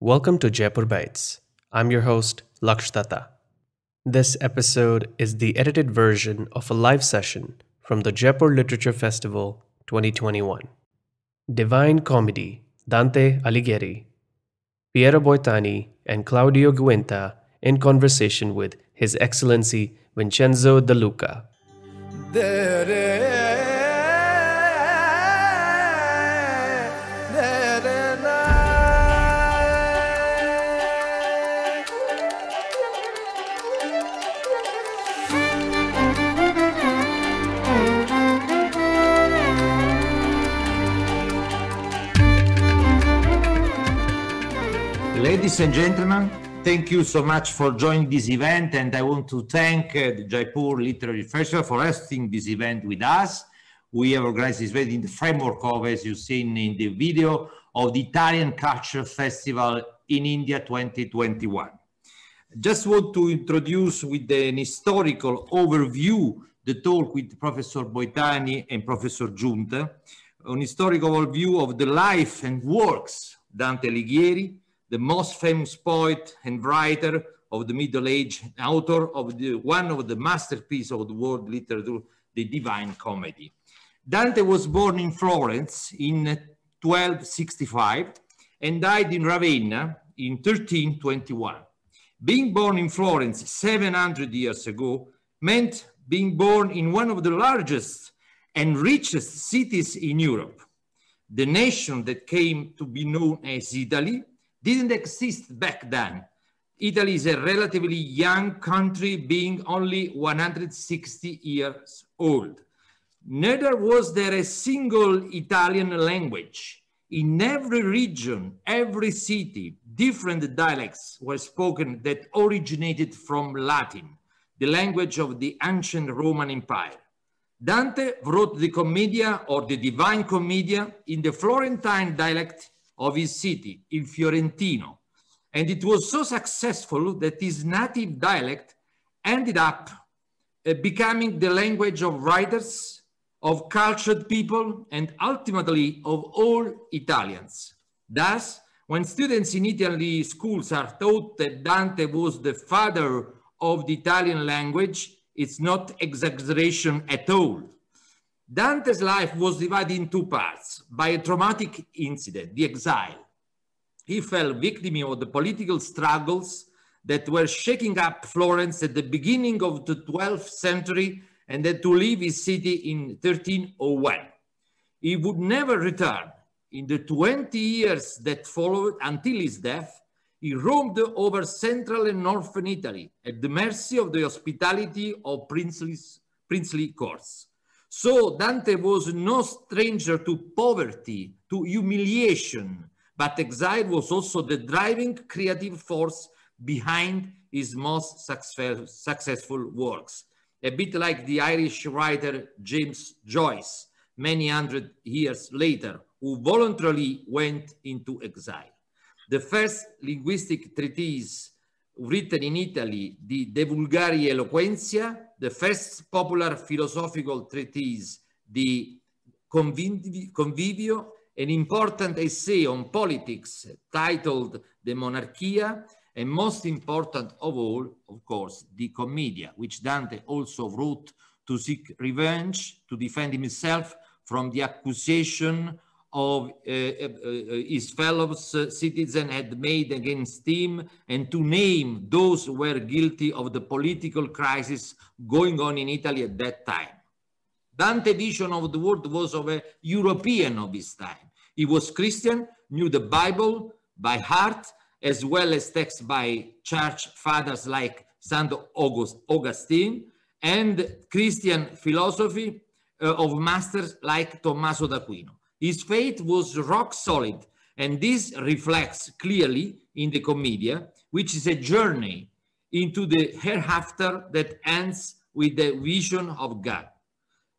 Welcome to Jaipur Bites. I'm your host, Laksh Datta. This episode is the edited version of a live session from the Jaipur Literature Festival 2021. Divine Comedy, Dante Alighieri, Piero Boitani, and Claudio Giunta in conversation with His Excellency Vincenzo De Luca. Ladies and gentlemen, thank you so much for joining this event, and I want to thank uh, the Jaipur Literary Festival for hosting this event with us. We have organized this event in the framework of, as you've seen in the video, of the Italian Culture Festival in India 2021. Just want to introduce with an historical overview the talk with Professor Boitani and Professor Giunta, an historical overview of the life and works Dante Alighieri, the most famous poet and writer of the Middle Age, author of the, one of the masterpieces of the world literature, the Divine Comedy. Dante was born in Florence in 1265 and died in Ravenna in 1321. Being born in Florence 700 years ago meant being born in one of the largest and richest cities in Europe. The nation that came to be known as Italy didn't exist back then. Italy is a relatively young country, being only 160 years old. Neither was there a single Italian language. In every region, every city, different dialects were spoken that originated from Latin, the language of the ancient Roman Empire. Dante wrote the Commedia or the Divine Commedia in the Florentine dialect of his city, in Fiorentino. And it was so successful that his native dialect ended up uh, becoming the language of writers, of cultured people, and ultimately of all Italians. Thus, when students in Italy schools are taught that Dante was the father of the Italian language, it's not exaggeration at all. Dante's life was divided in two parts by a traumatic incident, the exile. He fell victim of the political struggles that were shaking up Florence at the beginning of the 12th century and had to leave his city in 1301. He would never return. In the 20 years that followed until his death, he roamed over central and northern Italy at the mercy of the hospitality of princely, princely courts. So Dante was no stranger to poverty, to humiliation, but exile was also the driving creative force behind his most success, successful works. A bit like the Irish writer James Joyce, many hundred years later, who voluntarily went into exile. The first linguistic treatise written in Italy, the De Vulgari Eloquentia, the first popular philosophical treatise, the Convivio, an important essay on politics titled The Monarchia, and most important of all, of course, the Commedia, which Dante also wrote to seek revenge, to defend himself from the accusation of uh, uh, uh, his fellow citizens had made against him and to name those who were guilty of the political crisis going on in Italy at that time. Dante's vision of the world was of a European of his time. He was Christian, knew the Bible by heart, as well as texts by church fathers like St. August, Augustine, and Christian philosophy uh, of masters like Tommaso d'Aquino. His faith was rock solid, and this reflects clearly in the Commedia, which is a journey into the hereafter that ends with the vision of God.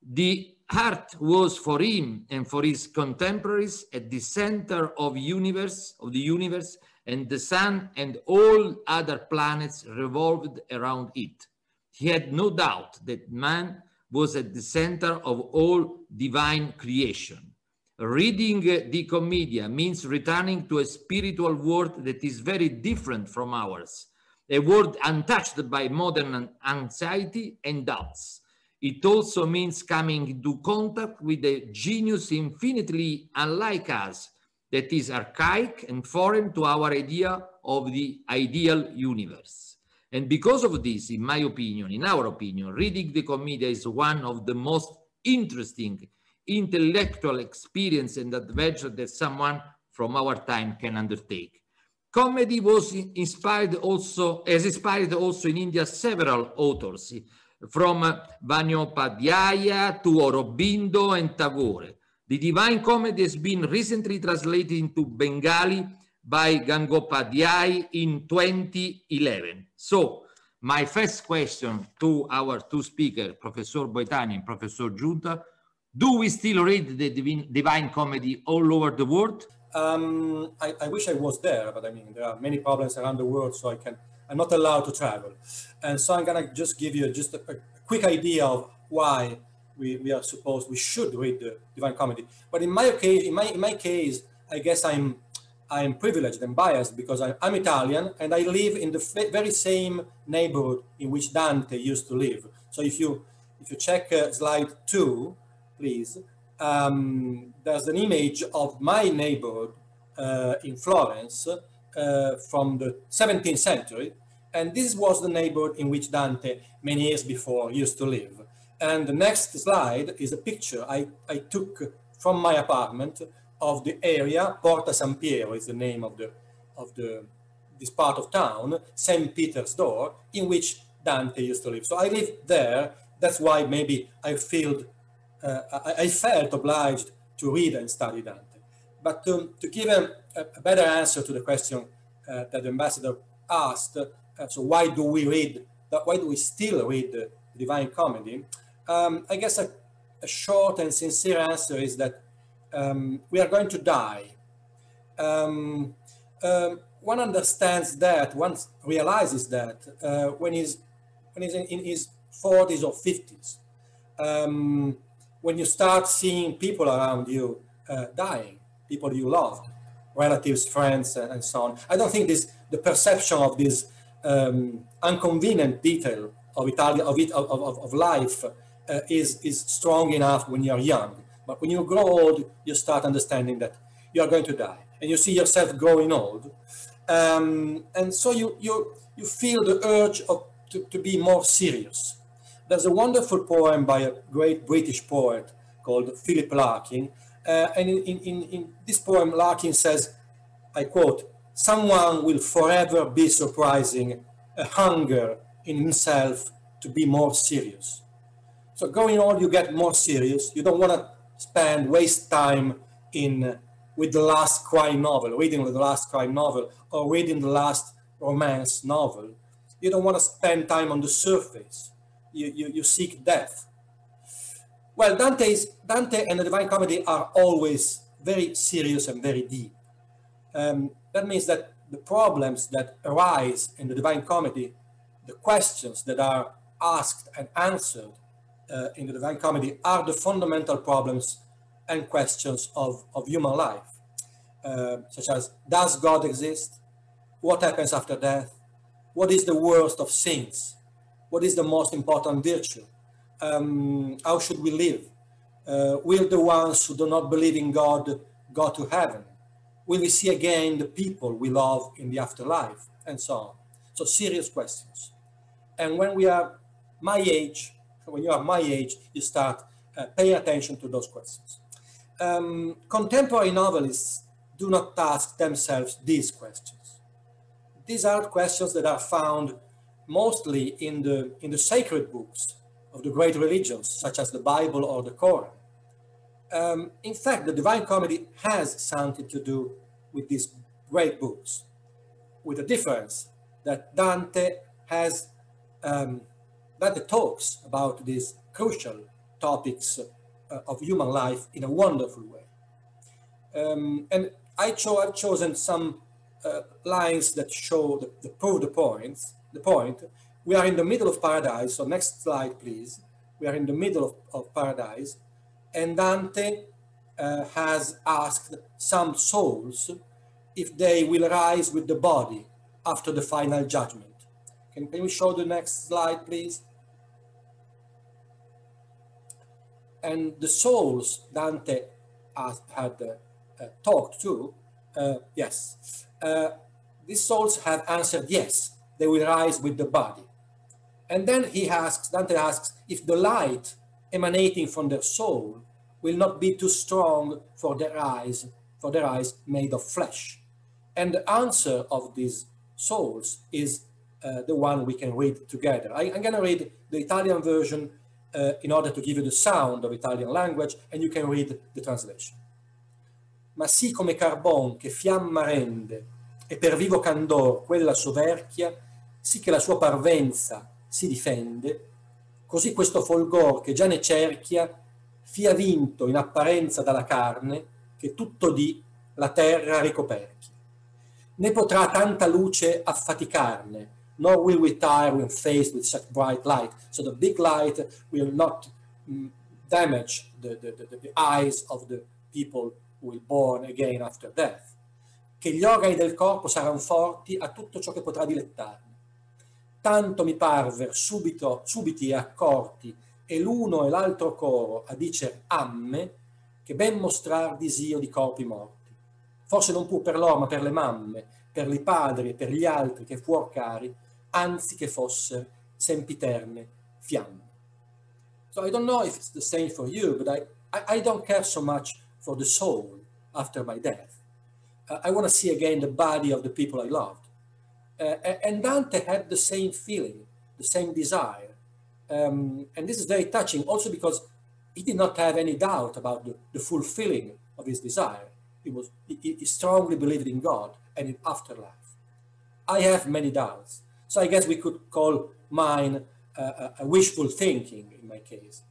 The heart was for him and for his contemporaries at the center of universe of the universe and the sun and all other planets revolved around it. He had no doubt that man was at the center of all divine creation Reading the Commedia means returning to a spiritual world that is very different from ours, a world untouched by modern anxiety and doubts. It also means coming into contact with a genius infinitely unlike us, that is archaic and foreign to our idea of the ideal universe. And because of this, in my opinion, in our opinion, reading the Commedia is one of the most interesting intellectual experience and adventure that someone from our time can undertake. Comedy was inspired also, as inspired also in India several authors, from uh, Vanyopadhyaya to Aurobindo and Tagore. The Divine Comedy has been recently translated into Bengali by Gangopadhyay in 2011. So, my first question to our two speakers, Professor Boitani and Professor Giunta, do we still read the Divine, Divine Comedy all over the world? Um, I, I, wish I was there, but I mean, there are many problems around the world, so I can, I'm not allowed to travel. And so I'm gonna just give you just a, a quick idea of why we, we are supposed, we should read the Divine Comedy. But in my case, in my, in my case, I guess I'm, I'm privileged and biased because I, am Italian and I live in the very same neighborhood in which Dante used to live. So if you, if you check uh, slide two, please, um, there's an image of my neighborhood uh, in Florence uh, from the 17th century. And this was the neighborhood in which Dante, many years before, used to live. And the next slide is a picture I, I took from my apartment of the area. Porta San Piero is the name of the, of the, this part of town, St. Peter's Door, in which Dante used to live. So I live there. That's why maybe I feel uh, I, I, felt obliged to read and study Dante. But to, to give a, a, better answer to the question uh, that the ambassador asked, uh, so why do we read, why do we still read the Divine Comedy? Um, I guess a, a, short and sincere answer is that um, we are going to die. Um, um one understands that, one realizes that uh, when he's when he's in, in, his 40s or 50s. When you start seeing people around you uh, dying, people you loved, relatives, friends, and, and, so on. I don't think this the perception of this um, inconvenient detail of Italia of it of, of, of life uh, is is strong enough when you're young. But when you grow old, you start understanding that you are going to die, and you see yourself growing old, um, and so you you you feel the urge of to, to be more serious there's a wonderful poem by a great British poet called Philip Larkin. Uh, and in, in, in this poem, Larkin says, I quote, someone will forever be surprising a hunger in himself to be more serious. So going on, you get more serious. You don't want to spend, waste time in with the last crime novel, reading the last crime novel, or reading the last romance novel. You don't want to spend time on the surface you, you, you seek death. Well, Dante's, Dante and the Divine Comedy are always very serious and very deep. Um, that means that the problems that arise in the Divine Comedy, the questions that are asked and answered uh, in the Divine Comedy are the fundamental problems and questions of, of human life, uh, such as does God exist? What happens after death? What is the worst of sins? What is the most important virtue? Um, how should we live? Uh, will the ones who do not believe in God go to heaven? Will we see again the people we love in the afterlife? And so on. So serious questions. And when we are my age, when you are my age, you start uh, paying attention to those questions. Um, contemporary novelists do not ask themselves these questions. These are questions that are found mostly in the, in the sacred books of the great religions, such as the Bible or the Quran. Um, in fact, the Divine Comedy has something to do with these great books, with the difference that Dante has, um, talks about these crucial topics uh, of human life in a wonderful way. Um, and I cho I've chosen some uh, lines that show the, the prove the points the point. We are in the middle of paradise. So next slide, please. We are in the middle of, of paradise. And Dante uh, has asked some souls if they will rise with the body after the final judgment. Can, can we show the next slide, please? And the souls Dante has, had uh, uh, talked to, uh, yes, uh, these souls have answered yes, they will rise with the body. And then he asks, Dante asks, if the light emanating from their soul will not be too strong for their eyes, for their eyes made of flesh. And the answer of these souls is uh, the one we can read together. I, am going to read the Italian version uh, in order to give you the sound of Italian language, and you can read the translation. Ma sì come carbon che fiamma rende, e per vivo candor quella soverchia, sì che la sua parvenza si difende, così questo folgor che già ne cerchia fia vinto in apparenza dalla carne, che tutto di la terra ricoperchi. Né potrà tanta luce affaticarne, nor will we tire when faced with such bright light. So the big light will not mm, damage the, the, the, the, eyes of the people who will born again after death. Che gli organi del corpo saranno forti a tutto ciò che potrà dilettarne. Tanto mi parver subito, subiti e accorti e l'uno e l'altro coro a dicer amme, che ben mostrar disio di corpi morti. Forse non più per loro, ma per le mamme, per i padri e per gli altri che fuor cari, anzi che fosse sempiterne fiamme. So I don't know if it's the same for you, but I, I, I don't care so much for the soul after my death. Uh, I want to see again the body of the people I loved. Uh, and Dante had the same feeling, the same desire. Um, and this is very touching also because he did not have any doubt about the, the fulfilling of his desire. He, was, he, he strongly believed in God and in afterlife. I have many doubts. So I guess we could call mine uh, a wishful thinking in my case.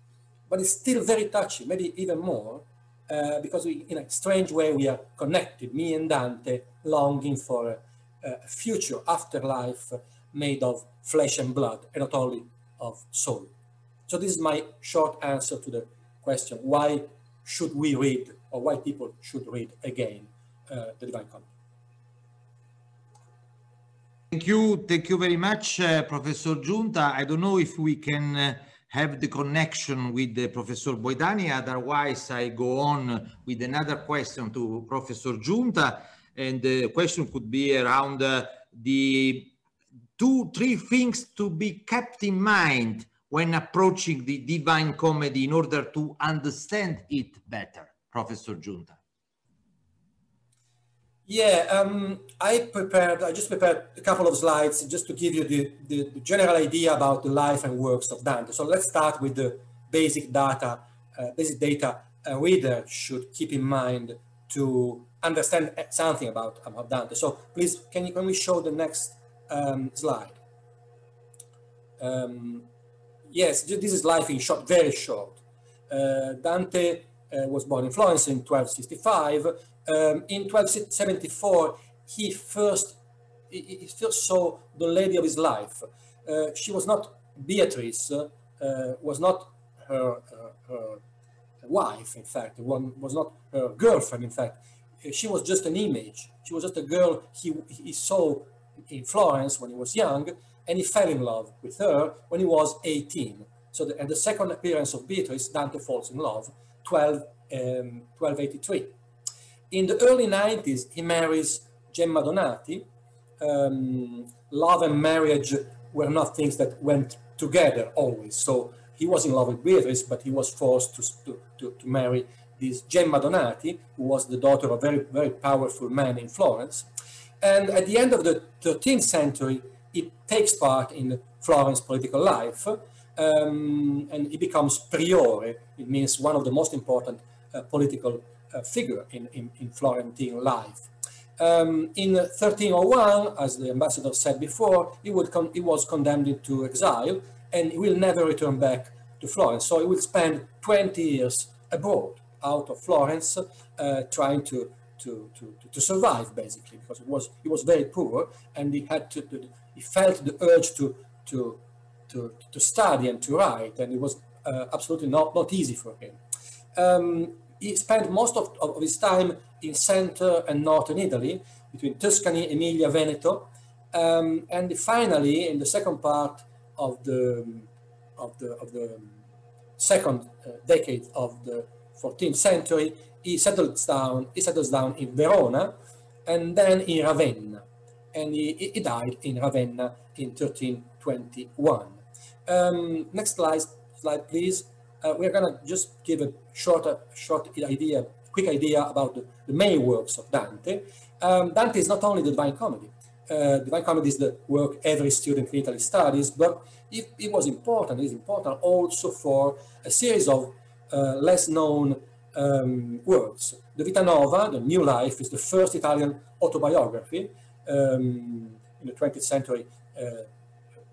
But it's still very touching, maybe even more, uh, because we, in a strange way we are connected, me and Dante, longing for future afterlife made of flesh and blood, and not only of soul. So this is my short answer to the question, why should we read, or why people should read again uh, the Divine Comedy? Thank you. Thank you very much, uh, Professor Giunta. I don't know if we can uh, have the connection with uh, Professor Boitani. Otherwise, I go on with another question to Professor Giunta. And the question could be around uh, the two, three things to be kept in mind when approaching the Divine Comedy in order to understand it better, Professor Giunta? Yeah, um, I prepared, I just prepared a couple of slides just to give you the, the, the, general idea about the life and works of Dante. So let's start with the basic data, uh, basic data a reader should keep in mind to understand something about, about Dante. So please, can, you, can we show the next um, slide? Um, yes, this is life in short, very short. Uh, Dante uh, was born in Florence in 1265 um, in 1274, he first, he, he, first saw the lady of his life. Uh, she was not Beatrice, uh, was not her, her, wife, in fact, one was not her girlfriend, in fact. She was just an image. She was just a girl he, he saw in Florence when he was young, and he fell in love with her when he was 18. So, the, the second appearance of Beatrice, Dante falls in love, 12, um, 1283. In the early 90s, he marries Gemma Donati. Um, love and marriage were not things that went together always. So he was in love with Beatrice, but he was forced to, to, to marry this Gemma Donati, who was the daughter of a very, very powerful man in Florence. And at the end of the 13th century, he takes part in Florence political life, um, and he becomes priore. It means one of the most important uh, political uh, figure in, in, in, Florentine life. Um, in 1301, as the ambassador said before, he, would he was condemned to exile and he will never return back to Florence. So he will spend 20 years abroad, out of Florence, uh, trying to, to, to, to survive, basically, because it was, he was very poor and he had to, to he felt the urge to, to, to, to study and to write, and it was uh, absolutely not, not easy for him. Um, he spent most of, of his time in center and northern Italy, between Tuscany, Emilia, Veneto, um, and finally, in the second part of the of the of the second uh, decade of the 14th century, he settles down. He settles down in Verona, and then in Ravenna, and he, he died in Ravenna in 1321. Um, next slide, slide please. Uh, we're gonna just give a short, short idea, quick idea about the, the main works of Dante. Um, Dante is not only the Divine Comedy. Uh, Divine Comedy is the work every student in Italy studies, but it, it was important. It is important also for a series of uh, less known um, works. The Vita Nova, the New Life, is the first Italian autobiography. Um, in the 20th century, uh,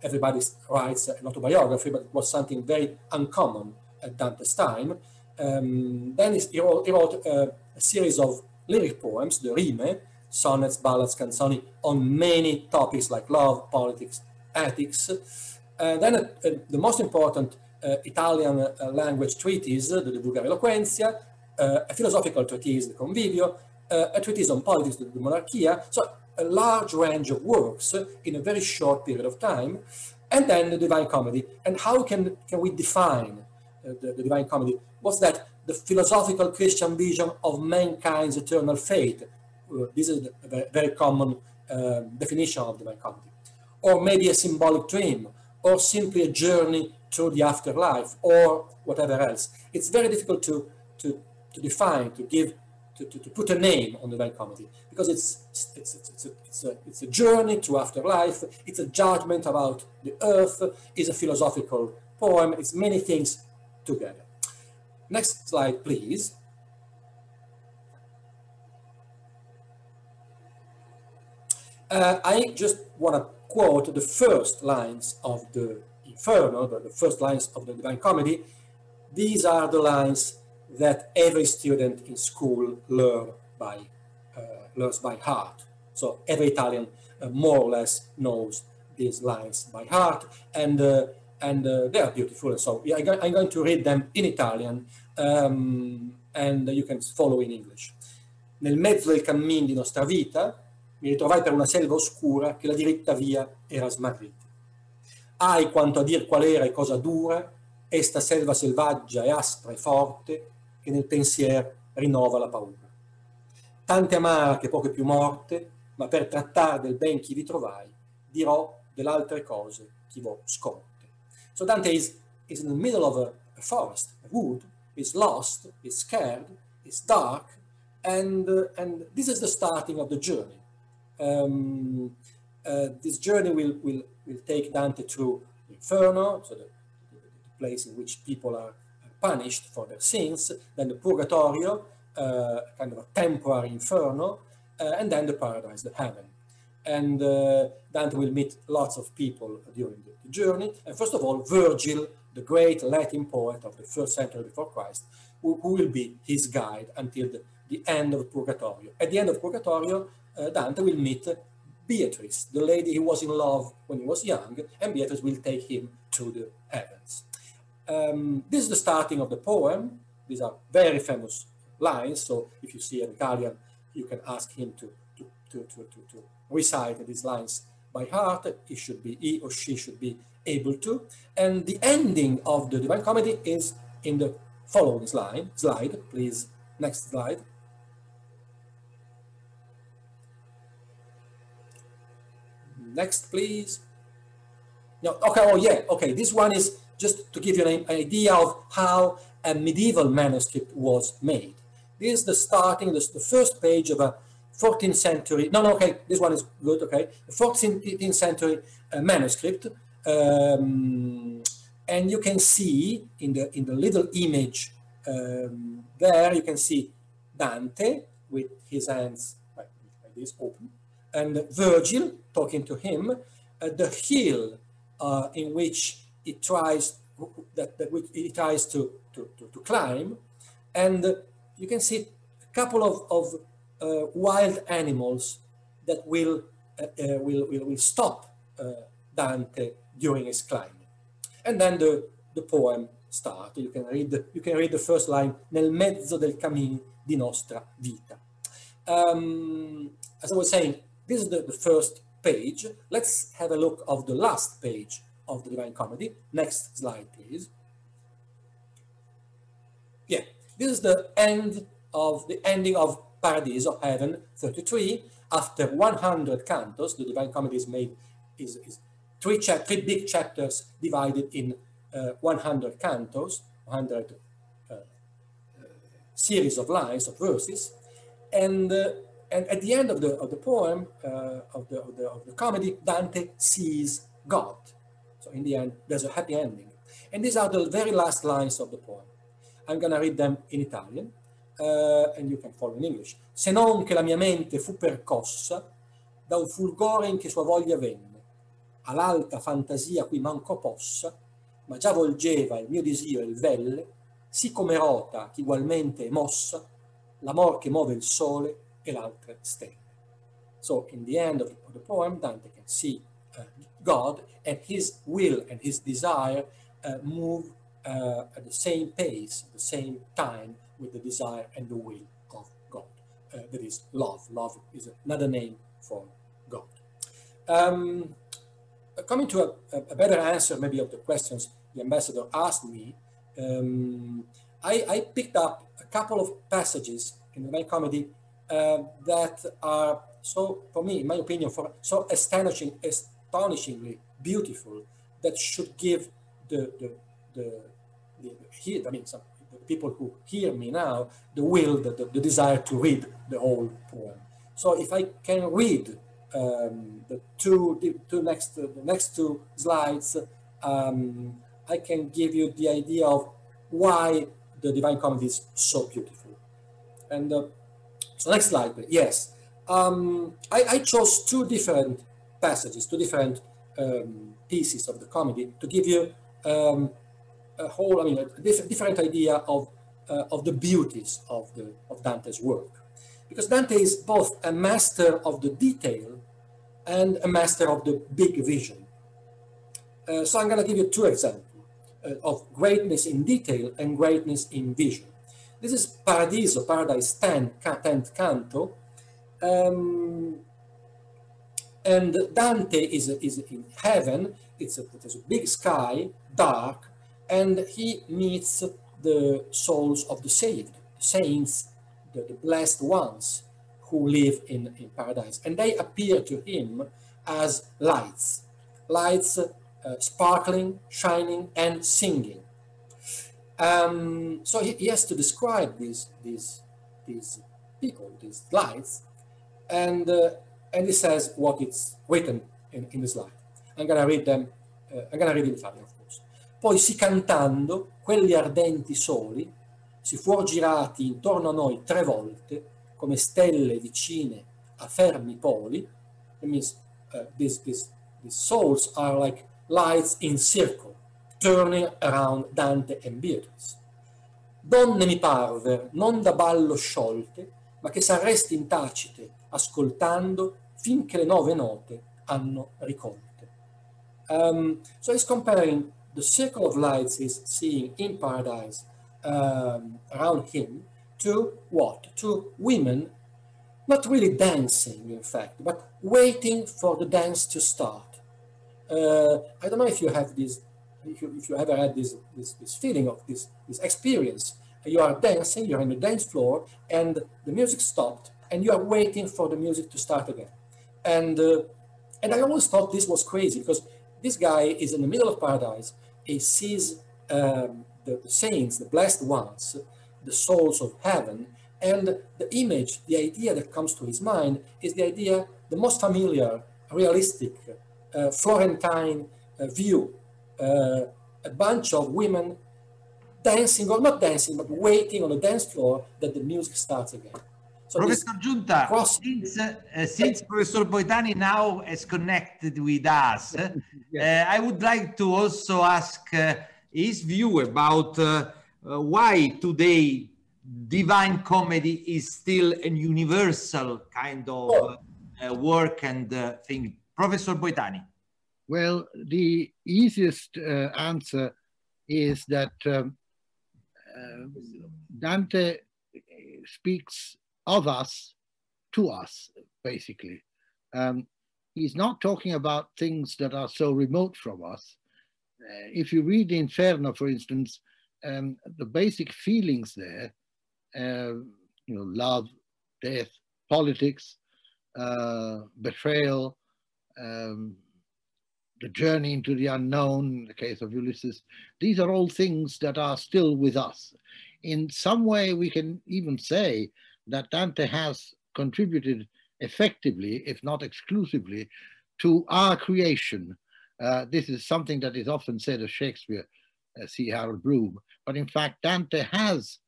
everybody writes an autobiography, but it was something very uncommon at Dante's time. Um, then he wrote, he wrote uh, a series of lyric poems, the Rime, sonnets, ballads, canzoni, on many topics like love, politics, ethics. And then uh, uh, the most important uh, Italian uh, language treatise, the De Vulgari Eloquentia, uh, a philosophical treatise, the Convivio, uh, a treatise on politics, the Monarchia. So a large range of works in a very short period of time. And then the Divine Comedy. And how can, can we define the, the Divine Comedy? What's that? The philosophical Christian vision of mankind's eternal fate. this is a very common definition of the Divine Comedy. Or maybe a symbolic dream, or simply a journey through the afterlife or whatever else. It's very difficult to, to, to define, to give, to, to, to put a name on the divine comedy because it's, it's, it's, it's, a, it's, a, it's a journey to afterlife, it's a judgment about the earth, it's a philosophical poem, it's many things together. Next slide, please. Uh, I just want to quote the first lines of the Inferno, the, the first lines of the Divine Comedy, these are the lines that every student in school learn by, uh, learns by heart. So every Italian uh, more or less knows these lines by heart, and uh, and uh, they are beautiful. So yeah, I'm going to read them in Italian, um, and you can follow in English. Nel mezzo del cammin di nostra vita mi ritrovai per una selva oscura che la diritta via era smarrita. Hai quanto a dir qual era e cosa dura, esta selva selvaggia e aspra e forte, che nel pensier rinnova la paura. Tante amare che poche più morte, ma per trattare del ben chi vi trovai, dirò dell'altre cose chi vo scorte. So Dante is, is in the middle of a, forest, a wood, is lost, is scared, is dark, and, and this is the starting of the journey. Um, uh, this journey will, will will take Dante through Inferno, so the, the, place in which people are punished for their sins, then the Purgatorio, uh, kind of a temporary Inferno, uh, and then the Paradise, the heaven. And uh, Dante will meet lots of people during the, the journey. And first of all, Virgil, the great Latin poet of the first century before Christ, who, who will be his guide until the, the end of Purgatorio. At the end of Purgatorio, uh, Dante will meet Beatrice, the lady he was in love when he was young, and Beatrice will take him to the heavens. Um, this is the starting of the poem. These are very famous lines, so if you see an Italian, you can ask him to, to, to, to, to, to recite these lines by heart. He should be, he or she should be able to. And the ending of the Divine Comedy is in the following slide. Slide, please. Next slide. Next, please. No, okay, oh yeah, okay. This one is just to give you an idea of how a medieval manuscript was made. This is the starting, this, the first page of a 14th century, no, no, okay, this one is good, okay. The 14th century uh, manuscript. Um, and you can see in the, in the little image um, there, you can see Dante with his hands like this open, and Virgil talking to him, uh, the hill uh, in which he tries that, that he tries to, to, to, to climb, and you can see a couple of, of uh, wild animals that will, uh, uh, will, will, will stop uh, Dante during his climb. And then the, the poem starts. You can read the, you can read the first line, nel mezzo del cammin di nostra vita. Um, as I was saying, this is the, the first page. Let's have a look of the last page of the Divine Comedy. Next slide, please. Yeah, this is the end of the ending of Paradiso, Heaven 33. After 100 cantos, the Divine Comedy is made is, is three, three big chapters divided in uh, 100 cantos, 100 uh, uh, series of lines of verses, and uh, and at the end of the of the poem uh, of the, of the of the comedy, Dante sees God. So in the end, there's a happy ending, and these are the very last lines of the poem. I'm gonna read them in Italian, uh, and you can follow in English. Se non che la mia mente fu percossa da un fulgore in che sua voglia venne, all'alta fantasia qui manco possa, ma già volgeva il mio desiderio il velle, sì come rota ugualmente è mossa, l'amor che muove il sole e l'altre stelle. So in the end of the poem, Dante can see uh, God and his will and his desire uh, move uh, at the same pace, at the same time with the desire and the will of God. Uh, that is love. Love is another name for God. Um, coming to a, a, better answer maybe of the questions the ambassador asked me, um, I, I, picked up a couple of passages in the main comedy uh, that are so, for me, in my opinion, for so astonishing, astonishingly beautiful that should give the the the, the, the I mean, some people who hear me now the will, the, the, the desire to read the whole poem. So if I can read um, the two, the two next, the next two slides, um, I can give you the idea of why the Divine Comedy is so beautiful. And uh, next slide, please. Yes, um, I, I, chose two different passages, two different um, pieces of the comedy to give you um, a whole, I mean, a diff different idea of uh, of the beauties of the of Dante's work, because Dante is both a master of the detail and a master of the big vision. Uh, so I'm going to give you two examples uh, of greatness in detail and greatness in vision. This is Paradiso, Paradise 10, 10th canto. Um, and Dante is, is in heaven, it's a, a big sky, dark, and he meets the souls of the saved, the saints, the, the blessed ones who live in, in paradise. And they appear to him as lights, lights uh, sparkling, shining, and singing. Um, so he, he, has to describe these, these, these people, these lights, and, uh, and he says what it's written in, in the slide. I'm to read them, uh, I'm to read in Italian, of course. Poi sì cantando, quelli ardenti soli, si fuor girati intorno a noi tre volte, come stelle vicine a fermi poli. It means uh, these, these, these souls are like lights in circle, turning around Dante and Beatrice. Donne mi parver, non da ballo sciolte, ma che s'arresti in tacite, ascoltando, finché le nove note hanno ricolte. Um, so he's comparing the circle of lights he's seeing in paradise um, around him to what? To women not really dancing, in fact, but waiting for the dance to start. Uh, I don't know if you have this, if you, if you ever had this, this, this feeling of this, this experience. You are dancing, you're on the dance floor, and the music stopped, and you are waiting for the music to start again. And, uh, and I always thought this was crazy because this guy is in the middle of paradise. He sees um, the, the saints, the blessed ones, the souls of heaven, and the image, the idea that comes to his mind is the idea, the most familiar, realistic, uh, Florentine uh, view. Uh, a bunch of women dancing, or not dancing, but waiting on the dance floor that the music starts again. So Professor Giunta, since, uh, since Professor Boitani now is connected with us, yes. uh, I would like to also ask uh, his view about uh, uh, why today divine comedy is still a universal kind of work and thing. Professor Boitani. Well, the easiest uh, answer is that um, uh, Dante speaks of us to us, basically. Um, he's not talking about things that are so remote from us. Uh, if you read the Inferno, for instance, um, the basic feelings there, uh, you know, love, death, politics, uh, betrayal, um, the journey into the unknown, in the case of Ulysses, these are all things that are still with us. In some way, we can even say that Dante has contributed effectively, if not exclusively, to our creation. Uh, this is something that is often said of Shakespeare, uh, see Harold Bloom, but in fact, Dante has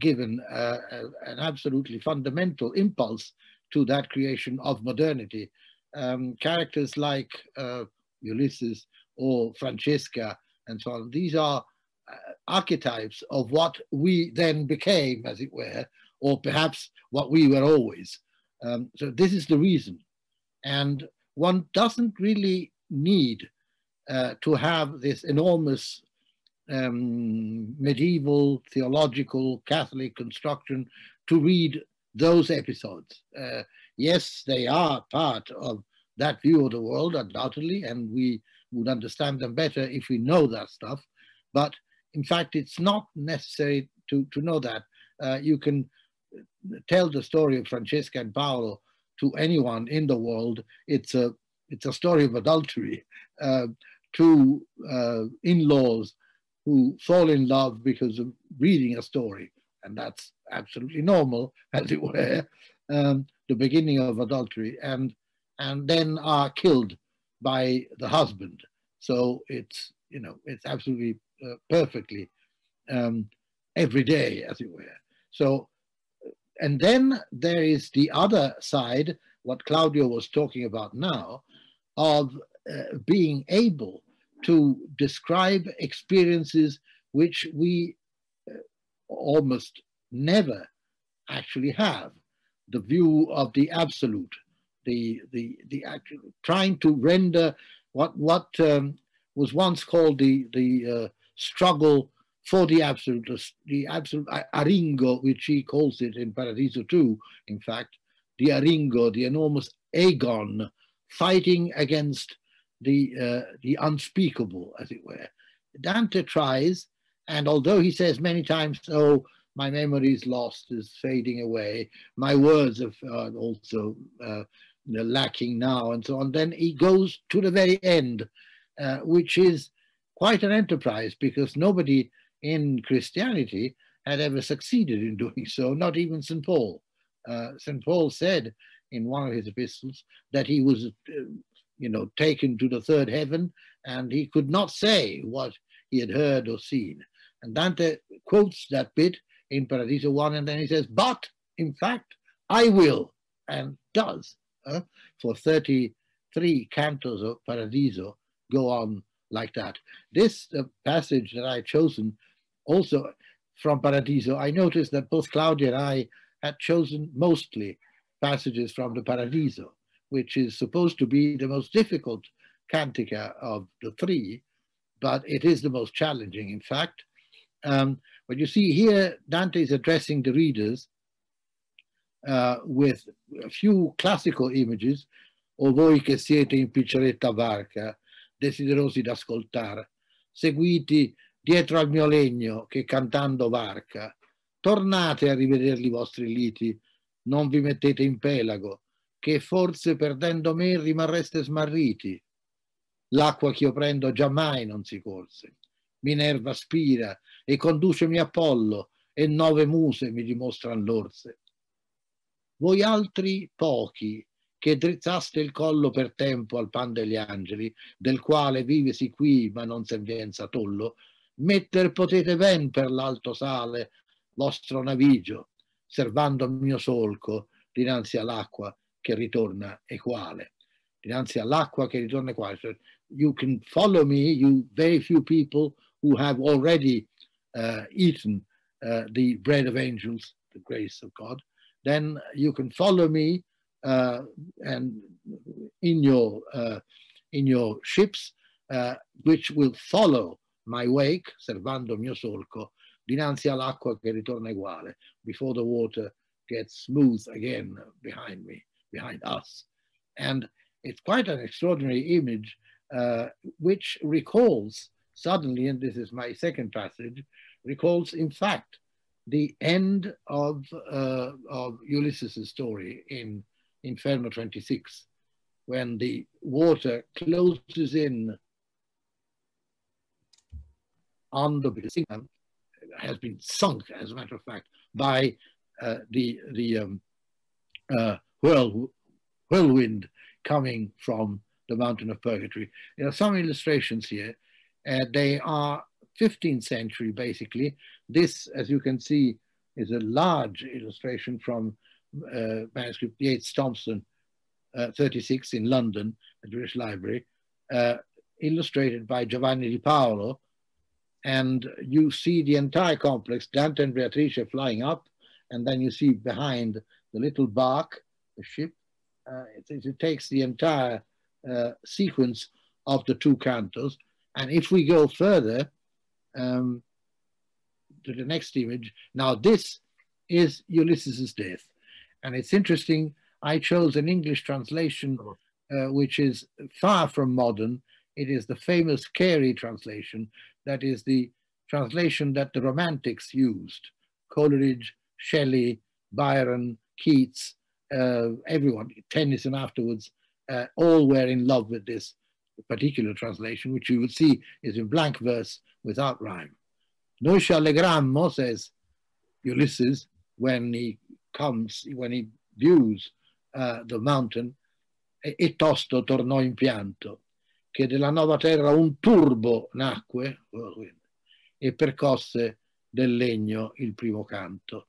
given uh, an absolutely fundamental impulse to that creation of modernity. Um, characters like uh, Ulysses or Francesca and so on, these are uh, archetypes of what we then became, as it were, or perhaps what we were always. Um, so this is the reason. And one doesn't really need uh, to have this enormous um, medieval theological Catholic construction to read those episodes. Uh, yes, they are part of that view of the world, undoubtedly, and we would understand them better if we know that stuff. But in fact, it's not necessary to, to know that. Uh, you can tell the story of Francesca and Paolo to anyone in the world. It's a, it's a story of adultery. Uh, two uh, in-laws who fall in love because of reading a story. And that's absolutely normal, as it were, um, the beginning of adultery, and, and then are killed by the husband. So it's, you know, it's absolutely uh, perfectly um, every day, as it were. So, and then there is the other side, what Claudio was talking about now, of uh, being able to describe experiences which we uh, almost never actually have. The view of the absolute, the, the, the trying to render what, what um, was once called the, the uh, struggle for the absolute, the absolute aringo, which he calls it in Paradiso too, in fact, the aringo, the enormous agon, fighting against the, uh, the unspeakable, as it were. Dante tries, and although he says many times, oh, my memory is lost, is fading away, my words are also uh, lacking now, and so on, then he goes to the very end, uh, which is quite an enterprise because nobody in Christianity had ever succeeded in doing so, not even St. Paul. Uh, St. Paul said in one of his epistles that he was uh, you know, taken to the third heaven, and he could not say what he had heard or seen. And Dante quotes that bit in Paradiso 1, and then he says, but in fact, I will, and does. Uh, for 33 cantos of Paradiso go on like that. This uh, passage that I've chosen also from Paradiso, I noticed that both Claudio and I had chosen mostly passages from the Paradiso which is supposed to be the most difficult cantica of the three, but it is the most challenging, in fact. Um, but you see here, Dante is addressing the readers uh, with a few classical images, o voi che siete in picceretta barca, desiderosi d'ascoltare, seguiti dietro al mio legno che cantando varca, tornate a rivederli i vostri liti, non vi mettete in pelago, che forse perdendo me rimarreste smarriti. L'acqua che io prendo giammai non si corse. Minerva spira e conducemi Apollo e nove muse mi dimostran l'orse. Voi altri pochi che drizzaste il collo per tempo al pan degli angeli, del quale vivesi qui ma non senvenza tollo, metter potete ben per l'alto sale vostro navigio, servando il mio solco dinanzi all'acqua che ritorna equale, dinanzi all'acqua che ritorna equale. So you can follow me, you very few people who have already uh, eaten uh, the bread of angels, the grace of God, then you can follow me uh, and in your uh, in your ships, uh, which will follow my wake, servando mio solco, dinanzi all'acqua che ritorna uguale, before the water gets smooth again behind me, behind us. And it's quite an extraordinary image, uh, which recalls suddenly, and this is my second passage, recalls in fact the end of, uh, of Ulysses' story in Inferno 26, when the water closes in on the building has been sunk, as a matter of fact, by uh, the the um, uh, whirl, whirlwind coming from the mountain of purgatory. There are some illustrations here. Uh, they are 15th century, basically. This, as you can see, is a large illustration from uh, manuscript Yates Thompson, uh, 36 in London, the British Library, uh, illustrated by Giovanni Di Paolo. And you see the entire complex, Dante and Beatrice flying up, and then you see behind the little bark, the ship. Uh, it, it, takes the entire uh, sequence of the two cantos. And if we go further um, to the next image, now this is Ulysses' death. And it's interesting, I chose an English translation uh, which is far from modern. It is the famous Carey translation, that is the translation that the Romantics used. Coleridge, Shelley, Byron, Keats, uh, everyone, Tennyson afterwards, uh, all were in love with this particular translation, which you will see is in blank verse without rhyme. Noi ci allegrammo, says Ulysses, when he comes, when he views uh, the mountain, e tosto tornò in pianto, che della nuova terra un turbo nacque e percosse del legno il primo canto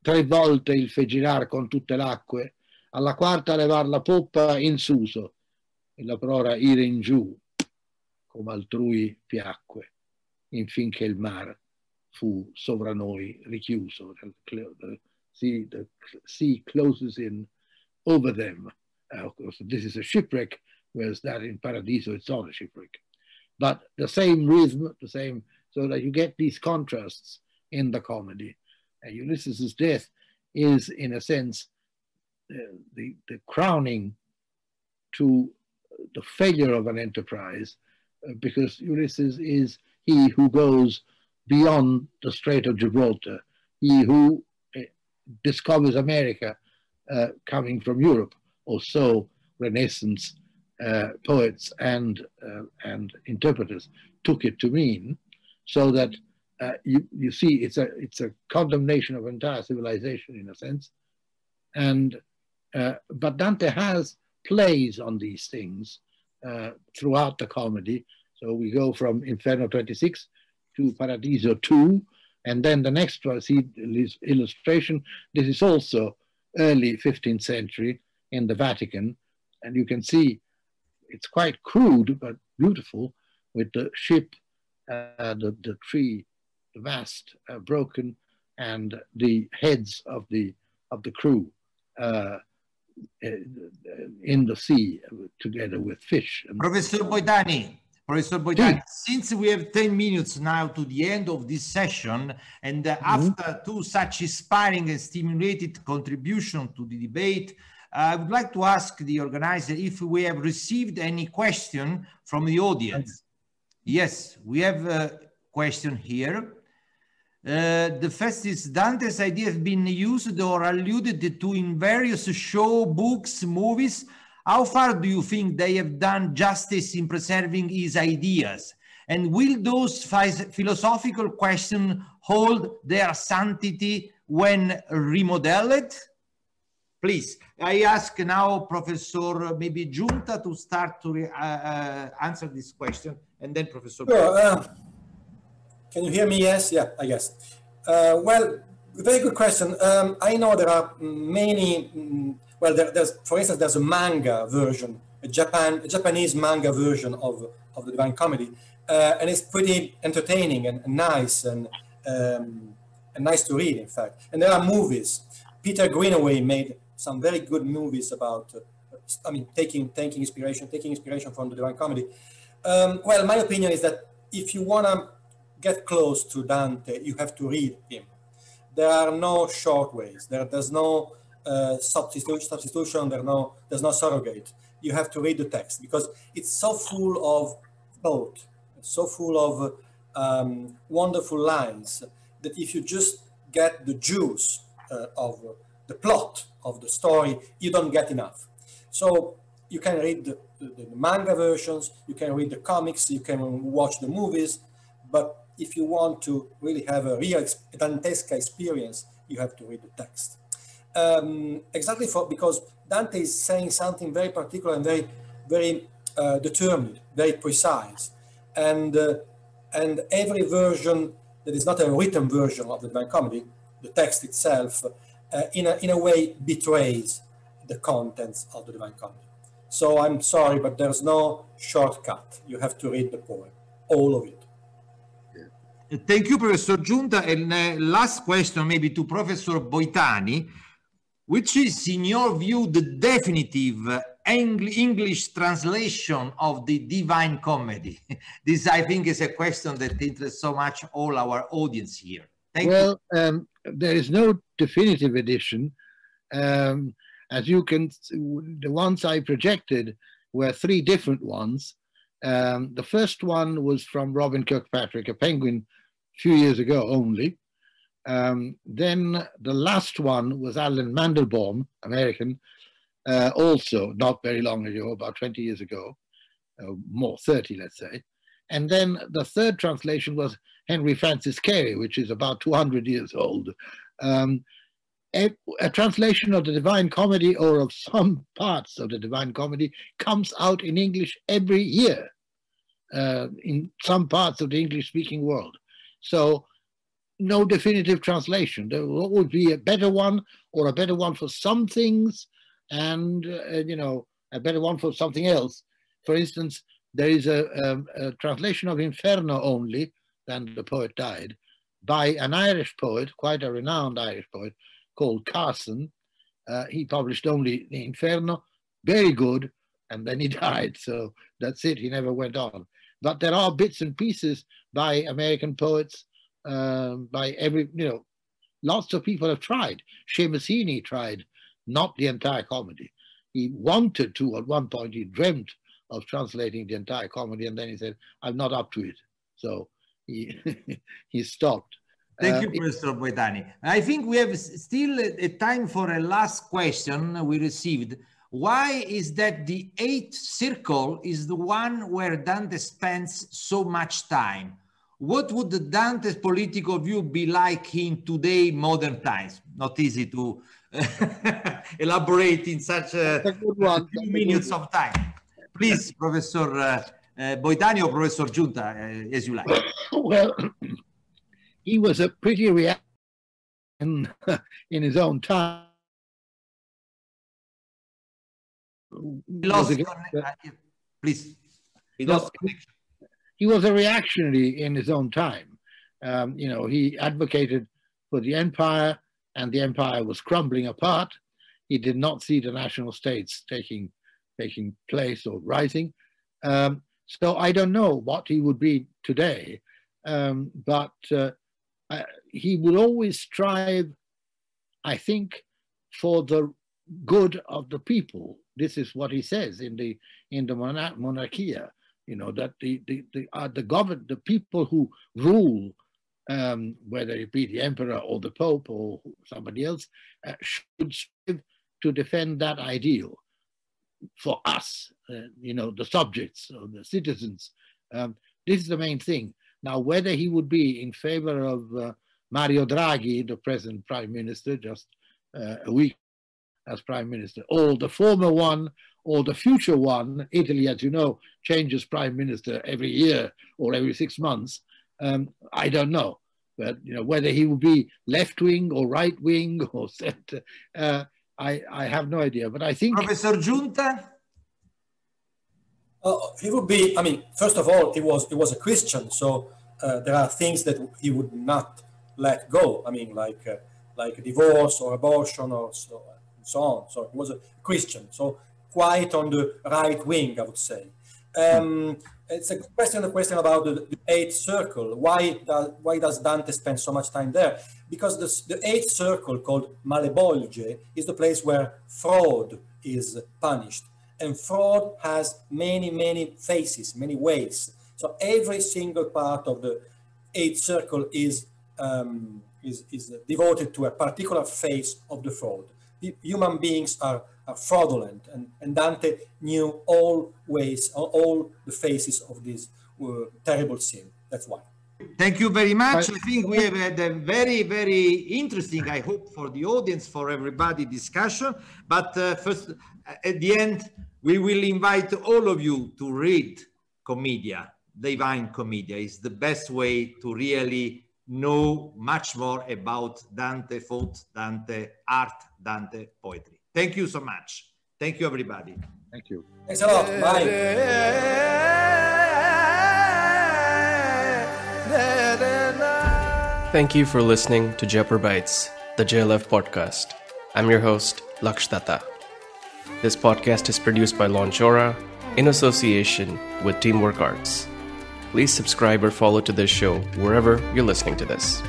tre volte il fegirar con tutte l'acque, alla quarta levar la poppa in suso e la prora ire in giù, come altrui piacque, infinché il mar fu sovra noi richiuso. The sea, the sea closes in over them. Uh, of course, this is a shipwreck, whereas that in Paradiso, it's not a shipwreck. But the same rhythm, the same, so that you get these contrasts in the comedy. Uh, Ulysses' death is, in a sense, the, the crowning to the failure of an enterprise, uh, because Ulysses is he who goes beyond the Strait of Gibraltar, he who uh, discovers America uh, coming from Europe, or so Renaissance uh, poets and, and interpreters took it to mean, so that uh, you, you see it's a, it's a condemnation of entire civilization in a sense. And, uh, but Dante has plays on these things uh, throughout the comedy. So we go from Inferno 26 to Paradiso 2, and then the next illustration. This is also early 15th century in the Vatican, and you can see it's quite crude but beautiful with the ship, uh, the, the tree the mast uh, broken and the heads of the of the crew uh, uh in the sea together with fish. Professor Boitani, Professor Boitani, since we have 10 minutes now to the end of this session, and uh, mm -hmm. after two such inspiring and stimulated contribution to the debate, I would like to ask the organizer if we have received any question from the audience. Yes, we have a question here. Uh, the first is Dante's idea has been used or alluded to in various show, books, movies. How far do you think they have done justice in preserving his ideas? And will those philosophical questions hold their sanctity when remodeled? Please, I ask now Professor maybe Giunta to start to uh, uh, answer this question, and then Professor. Well, can you hear me? Yes, yeah, I guess. Uh, well, very good question. Um, I know there are many. Mm, well, there, there's, for instance, there's a manga version, a Japan, a Japanese manga version of of the Divine Comedy, uh, and it's pretty entertaining and, and nice and um, and nice to read, in fact. And there are movies. Peter Greenaway made some very good movies about. Uh, I mean, taking taking inspiration, taking inspiration from the Divine Comedy. Um, well, my opinion is that if you wanna get close to Dante, you have to read him. There are no short ways. There, there's no uh, substitution, substitution there no, there's no surrogate. You have to read the text because it's so full of thought, so full of um, wonderful lines that if you just get the juice uh, of the plot of the story, you don't get enough. So you can read the, the, the, manga versions, you can read the comics, you can watch the movies, but if you want to really have a real Dantesca experience, you have to read the text. Um, exactly for because Dante is saying something very particular and very, very uh, determined, very precise, and uh, and every version that is not a written version of the Divine Comedy, the text itself, uh, in a in a way betrays the contents of the Divine Comedy. So I'm sorry, but there's no shortcut. You have to read the poem, all of it. Thank you, Professor Giunta. And uh, last question, maybe to Professor Boitani, which is, in your view, the definitive English translation of the Divine Comedy? this, I think, is a question that interests so much all our audience here. Thank well, um, there is no definitive edition. Um, as you can, the ones I projected were three different ones. Um, the first one was from Robin Kirkpatrick, a penguin, a few years ago only. Um, then the last one was Allen Mandelbaum, American, uh, also not very long ago, about 20 years ago, uh, more 30, let's say. And then the third translation was Henry Francis Carey, which is about 200 years old. Um, a, a, translation of the Divine Comedy or of some parts of the Divine Comedy comes out in English every year uh, in some parts of the English speaking world. So, no definitive translation. There would be a better one or a better one for some things and, uh, you know, a better one for something else. For instance, there is a, a, a translation of Inferno only, then the poet died, by an Irish poet, quite a renowned Irish poet, called Carson. Uh, he published only the Inferno, very good, and then he died. So that's it. He never went on. But there are bits and pieces by American poets, um, by every, you know, lots of people have tried. Seamus tried, not the entire comedy. He wanted to, at one point, he dreamt of translating the entire comedy, and then he said, I'm not up to it. So he, he stopped. Thank uh, you, Professor Boitani. I think we have still a time for a last question we received. Why is that the eighth circle is the one where Dante spends so much time? What would the Dante's political view be like in today modern times? Not easy to elaborate in such a, a few minutes of time. Please, Professor uh, uh, Boitani or Professor Giunta, uh, as you like. Well, he was a pretty reaction in, in his own time. Lost uh, please. He lost connection. He was a reactionary in his own time. Um, you know, he advocated for the empire, and the empire was crumbling apart. He did not see the national states taking taking place or rising. Um, so I don't know what he would be today, um, but uh, uh, he would always strive, I think, for the good of the people. This is what he says in the in the monarchia. You know that the the the, uh, the govern the people who rule, um, whether it be the emperor or the pope or somebody else, uh, should strive to defend that ideal for us. Uh, you know the subjects or the citizens. Um, this is the main thing. Now, whether he would be in favor of uh, Mario Draghi, the present prime minister, just uh, a week as prime minister, or the former one, or the future one, Italy, as you know, changes prime minister every year or every six months. Um, I don't know, but you know whether he will be left wing or right wing or center, uh, I I have no idea. But I think Professor Giunta. Uh, he would be. I mean, first of all, he was he was a Christian, so uh, there are things that he would not let go. I mean, like uh, like divorce or abortion or so, so on. So he was a Christian, so quite on the right wing, I would say. Um, it's a question, a question about the, the eighth circle. Why does why does Dante spend so much time there? Because the, the eighth circle called Malebolge is the place where fraud is punished, and fraud has many many faces, many ways. So every single part of the eighth circle is um, is, is devoted to a particular face of the fraud. Human beings are fraudulent. And, and Dante knew all ways, all the faces of this uh, terrible sin. That's why. Thank you very much. I think we have had a very, very interesting, I hope, for the audience, for everybody, discussion. But uh, first, at the end, we will invite all of you to read Commedia, Divine Commedia. is the best way to really know much more about Dante thought, Dante art, Dante poetry. Thank you so much. Thank you, everybody. Thank you. Thanks a lot. Bye. Thank you for listening to Jaipur Bites, the JLF podcast. I'm your host, Laksh Datta. This podcast is produced by Launchora in association with Teamwork Arts. Please subscribe or follow to this show wherever you're listening to this.